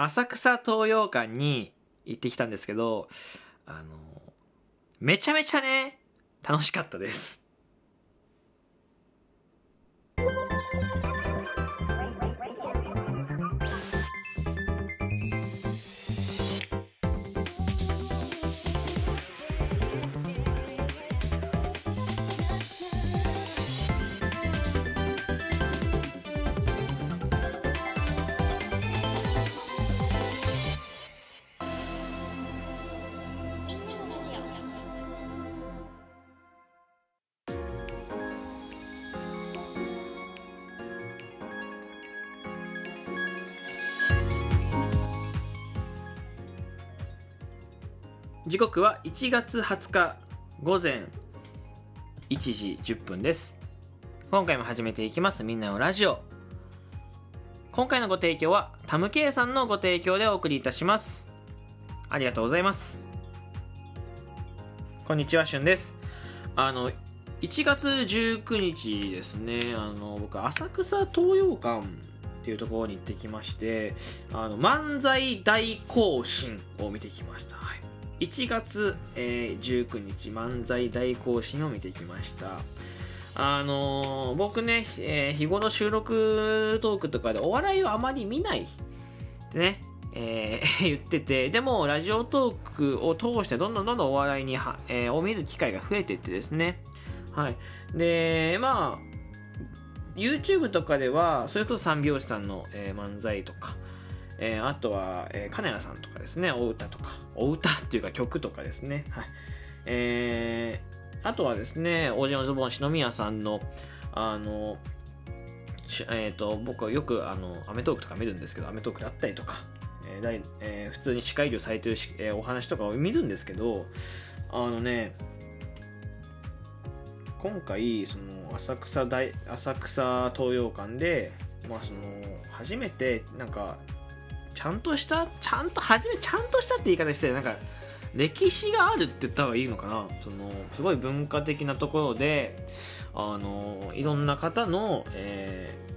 浅草東洋館に行ってきたんですけど、あの、めちゃめちゃね、楽しかったです。時刻は1月20日午前1時10分です。今回も始めていきます。みんなのラジオ。今回のご提供はタムケイさんのご提供でお送りいたします。ありがとうございます。こんにちはしゅんです。あの1月19日ですね。あの僕浅草東洋館っていうところに行ってきましてあの漫才大行進を見てきました、はい。1月、えー、19日漫才大行進を見てきました。あのー僕ね、えー日頃収録トークとかでお笑いをあまり見ないってね、えー 言っててでもラジオトークを通してどんどんどんどんお笑いには、えーを見る機会が増えてってですね。はい。でまあ YouTube とかではそれこそ三拍子さんの、えー漫才とかえーあとは、えー金谷さんとかですね、お歌とか、お歌っていうか曲とかですね、はい。えーあとはですね、オージのズボン篠宮さんの、あの、えっ、と、僕はよく、あの、アメトークとか見るんですけど、アメトークだったりとか、えーだいえー普通に司会業されてるし、えーお話とかを見るんですけど、あのね、今回、その、浅草大、浅草東洋館で、まあその、初めて、なんか、ちゃんとしたちゃんと初めちゃんとしたって言い方してなんか歴史があるって言った方がいいのかな。そのすごい文化的なところであのいろんな方の、えー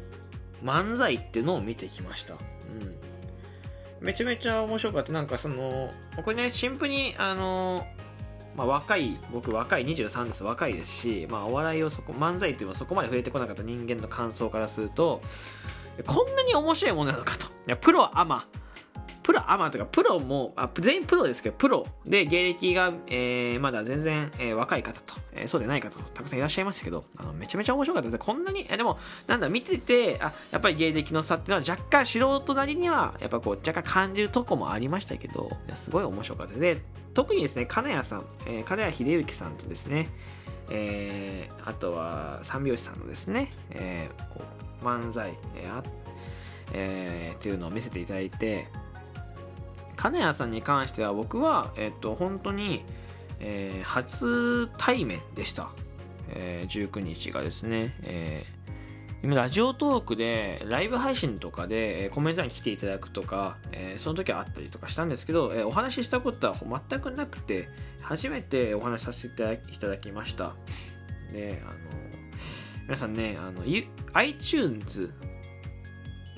漫才っていうのを見てきました、うん、めちゃめちゃ面白かった。なんかそのこれねシンプルにあのまあ、若い僕若い23です。若いですし、まあ、お笑いをそこ漫才っていうのはそこまで触れてこなかった人間の感想からするとこんなに面白いものなのかと。いや、プロアマ。プロアマというか、プロも、あ全員プロですけど、プロで芸歴が、えーまだ全然、えー若い方と、えーそうでない方とたくさんいらっしゃいましたけど、あのめちゃめちゃ面白かったです。こんなに、えでも、なんだ、見てて、あ、やっぱり芸歴の差っていうのは若干素人なりには、やっぱこう、若干感じるとこもありましたけど、すごい面白かったで。で、特にですね、金谷さん、えー金谷秀幸さんとですね、えーあとは三拍子さんのですね、えーこう漫才、えーあえーっていうのを見せていただいて金谷さんに関しては僕は、えっと本当に、えー初対面でした、えー19日がですね、えー今ラジオトークでライブ配信とかでコメント欄に来ていただくとか、えーその時はあったりとかしたんですけど、えーお話ししたことは全くなくて初めてお話しさせていただきただきました。であの皆さんねあの iTunes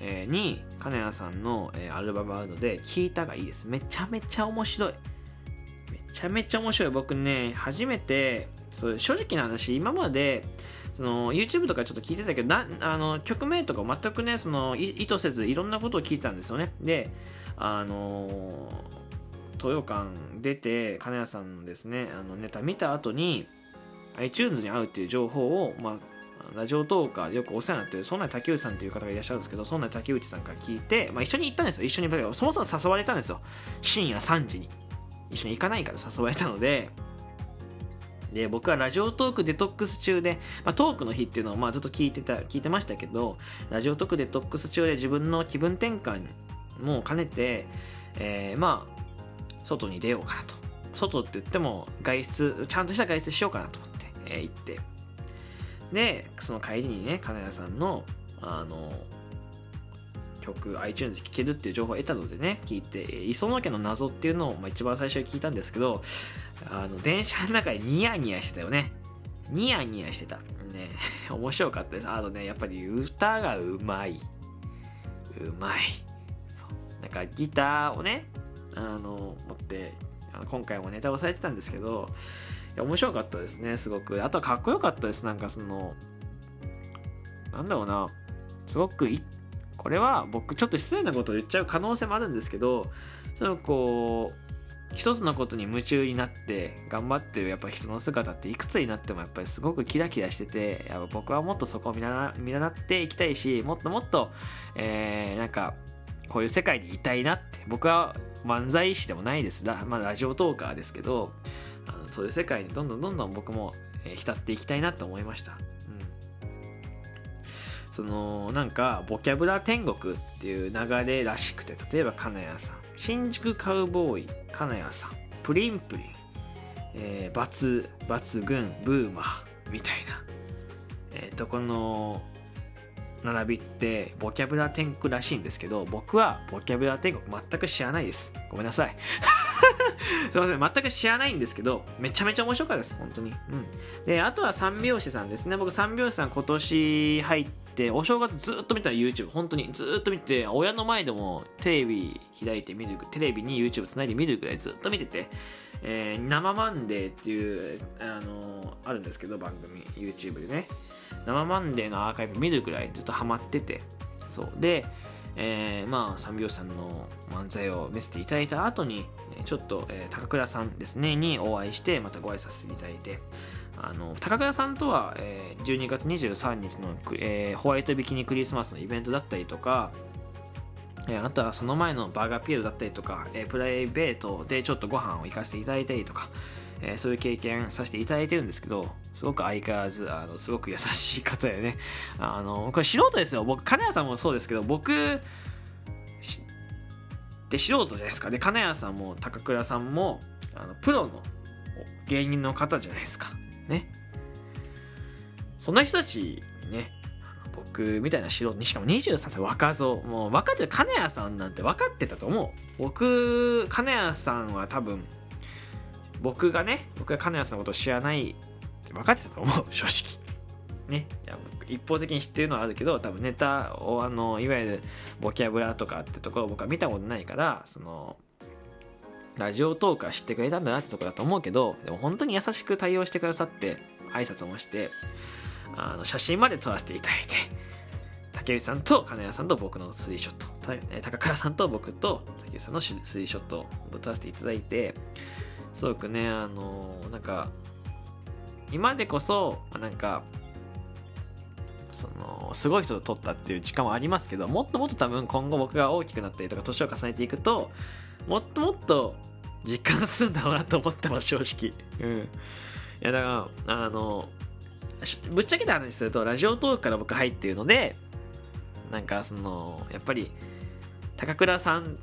えーに金谷さんの、えーアルバムあるので聞いたがいいです。めちゃめちゃ面白い。めちゃめちゃ面白い。僕ね初めてそう正直な話今までその YouTube とかちょっと聞いてたけどなあの曲名とか全くねその意図せずいろんなことを聞いてたんですよね。であの東洋館出て金谷さんのですねあのネタ見た後に iTunes に会うっていう情報を、まあ、ラジオトーカーでよくお世話になってるそんな竹内さんという方がいらっしゃるんですけどそんな竹内さんから聞いて、まあ、一緒に行ったんですよ一緒にそもそも誘われたんですよ。深夜3時に。一緒に行かないから誘われたので。で僕はラジオトークデトックス中で、まあ、トークの日っていうのをまあずっと聞いてた聞いてましたけどラジオトークデトックス中で自分の気分転換も兼ねて、えーまあ外に出ようかなと。外って言っても外出ちゃんとした外出しようかなと思って、えー行って。でその帰りにね金谷さんのあの曲 iTunes 聴けるっていう情報を得たのでね聞いて磯野家の謎っていうのを、まあ、一番最初に聞いたんですけどあの電車の中でニヤニヤしてたよね。ニヤニヤしてた。ね 面白かったです。あとねやっぱり歌がうまい。うまい。そう。なんかギターをねあの持ってあの今回もネタをされてたんですけどや面白かったですねすごく。あとはかっこよかったですなんかそのなんだろうな。すごくいこれは僕ちょっと失礼なことを言っちゃう可能性もあるんですけどそのこう一つのことに夢中になって頑張ってるやっぱ人の姿っていくつになってもやっぱりすごくキラキラしててやっぱ僕はもっとそこを見習っていきたいしもっともっと、えー、なんかこういう世界にいたいなって。僕は漫才師でもないです。だまあ、ラジオトーカーですけどそういう世界にどんどんどんどん僕も、浸っていきたいなと思いました、うん、そのなんかボキャブラ天国っていう流れらしくて例えば金谷さん。新宿カウボーイ金谷さん。プリンプリン、えー、バツバツ軍ブーマー。みたいな。えっ、ー、とこの並びってボキャブラ天国らしいんですけど僕はボキャブラ天国全く知らないです。ごめんなさい。すいません全く知らないんですけどめちゃめちゃ面白かったです本当に。うん。であとは三拍子さんですね。僕三拍子さん今年入ってお正月ずっと見た YouTube 本当にずっと見て親の前でもテレビ開いて見るテレビに YouTube つないで見るぐらいずっと見ててえー、生マンデーっていう、あのー、あるんですけど番組 YouTube でね。生マンデーのアーカイブ見るぐらいずっとハマってて。そう。で、えー、まあ三拍子さんの漫才を見せていただいた後にちょっと、えー、高倉さんですねにお会いしてまたご挨拶いただいてあの高倉さんとは、えー、12月23日の、えー、ホワイトビキニクリスマスのイベントだったりとかえあとはその前のバーガーピエロだったりとか、えプライベートでちょっとご飯を行かせていただいたりとか、えそういう経験させていただいてるんですけど、すごく相変わらず、あの、すごく優しい方でね。あの、これ素人ですよ。僕、金谷さんもそうですけど、僕、で素人じゃないですか。で、金谷さんも高倉さんも、あの、プロの芸人の方じゃないですか。ね。そんな人たちにね、僕みたいな素人にしかも23歳若造もう分かってる金谷さんなんて分かってたと思う僕金谷さんは多分僕がね僕が金谷さんのことを知らないって分かってたと思う。正直。ね。いや一方的に知ってるのはあるけど多分ネタをあのいわゆるボキャブラとかってところを僕は見たことないからそのラジオトークは知ってくれたんだなってところだと思うけどでも本当に優しく対応してくださって挨拶もしてあの写真まで撮らせていただいて竹内さんと金谷さんと僕のスリーショット高倉さんと僕と竹内さんのスリーショットを撮らせていただいてすごくねあのなんか今でこそなんかそのすごい人と撮ったっていう時間はありますけどもっともっと多分今後僕が大きくなったりとか年を重ねていくともっともっと実感するんだろうなと思ってます正直。うん。いやだからあのぶっちゃけた話するとラジオトークから僕入ってるのでなんかそのやっぱり高倉さん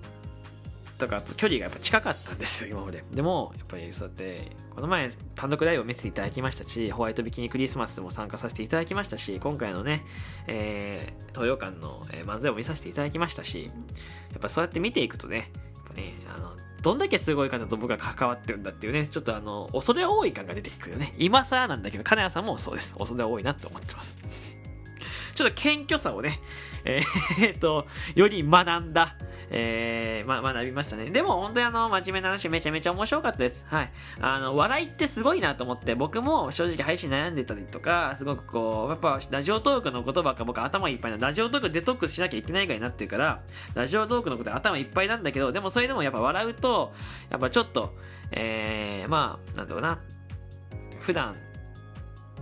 とかと距離がやっぱ近かったんですよ今まででもやっぱりそうやってこの前単独ライブを見せていただきましたしホワイトビキニクリスマスでも参加させていただきましたし今回のね、えー、東洋館の漫才を見させていただきましたしやっぱそうやって見ていくとねやっぱねあのどんだけすごい方と僕が関わってるんだっていうね、ちょっとあの、恐れ多い感が出てくるよね。今更なんだけど、金谷さんもそうです。恐れ多いなって思ってます。ちょっと謙虚さをね、えー、っと、より学んだ、えー、ま、学びましたね。でも本当にあの、真面目な話めちゃめちゃ面白かったです。はい。あの、笑いってすごいなと思って、僕も正直配信悩んでたりとか、すごくこう、やっぱ、ラジオトークのことばっか僕頭いっぱいな、ラジオトークデトックスしなきゃいけないぐらいになってるから、ラジオトークのこと頭いっぱいなんだけど、でもそれでもやっぱ笑うと、やっぱちょっと、えー、まあ、なんだろうな、普段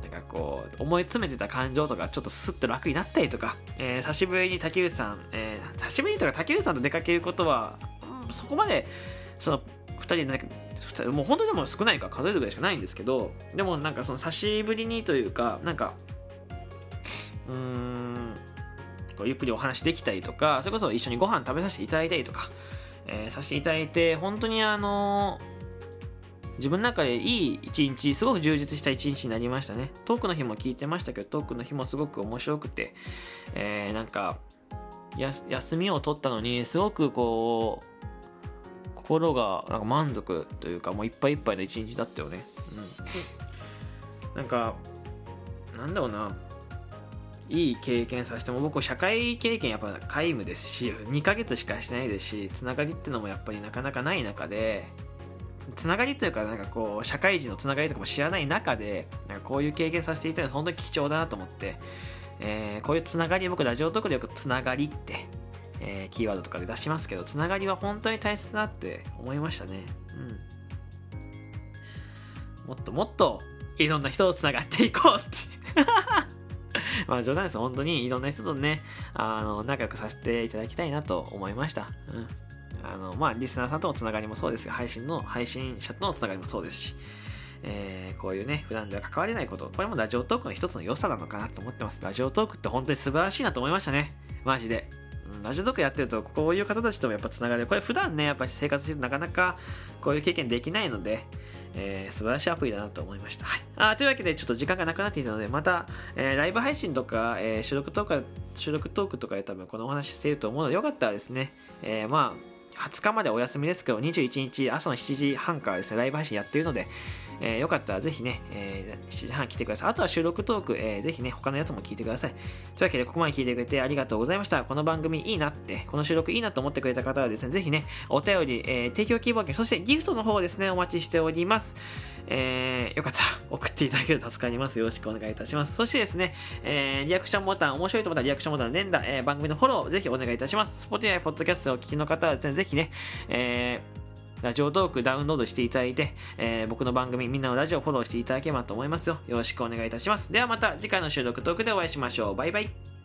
なんかこう、思い詰めてた感情とか、ちょっとスッと楽になったりとか、えー、久しぶりに竹内さん、えー、久しぶりにとか竹内さんと出かけることは、うん、そこまで、その、2人でなんか、もう本当にでも少ないか数えるぐらいしかないんですけど、でもなんかその久しぶりにというか、なんか、うーん、こうゆっくりお話できたりとか、それこそ一緒にご飯食べさせていただいたりとか、えー、させていただいて、本当にあのー自分の中でいい一日、すごく充実した一日になりましたね。トークの日も聞いてましたけど、トークの日もすごく面白くて、えー、なんか、休みを取ったのに、すごくこう、心がなんか満足というか、もういっぱいいっぱいの一日だったよね。うん。なんか、なんだろうな。いい経験させても僕社会経験やっぱ皆無ですし2ヶ月しかしてないですしつながりってのもやっぱりなかなかない中でつながりというかなんかこう社会人のつながりとかも知らない中でなんかこういう経験させていただいて本当に貴重だなと思って、えー、こういうつながり僕ラジオトークでよくつながりって、えー、キーワードとかで出しますけどつながりは本当に大切だって思いましたねうんもっともっといろんな人とつながっていこうって まあ冗談です。本当にいろんな人とね、あの、仲良くさせていただきたいなと思いました。うん。あの、まあ、リスナーさんとのつながりもそうですが、配信の、配信者とのつながりもそうですし、えー、こういうね、普段では関われないこと、これもラジオトークの一つの良さなのかなと思ってます。ラジオトークって本当に素晴らしいなと思いましたね。マジで。ラジオトークやってると、こういう方たちともやっぱつながる。これ普段ね、やっぱり生活してなかなかこういう経験できないので、えー、素晴らしいアプリだなと思いました。はい、あというわけで、ちょっと時間がなくなっていたので、また、えー、ライブ配信とか、えー、収録とか、収録トークとかで多分このお話していると思うので、よかったらですね、えー、まあ、20日までお休みですけど、21日朝の7時半からですね、ライブ配信やってるので、えー、よかったらぜひね、えー、7時半来てください。あとは収録トーク、えー、ぜひね、他のやつも聞いてください。というわけで、ここまで聞いてくれてありがとうございました。この番組いいなって、この収録いいなと思ってくれた方はですね、ぜひね、お便り、えー、提供希望券、そしてギフトの方をですね、お待ちしております。えー、よかったら送っていただけると助かります。よろしくお願いいたします。そしてですね、えー、リアクションボタン、面白いと思ったらリアクションボタン連打、えー、番組のフォロー、ぜひお願いいたします。Spotify、Podcast をお聞きの方はですね、ぜひね、えー、ラジオトークダウンロードしていただいて、えー、僕の番組みんなのラジオフォローしていただければと思いますよ。よろしくお願いいたします。ではまた次回の収録トークでお会いしましょう。バイバイ。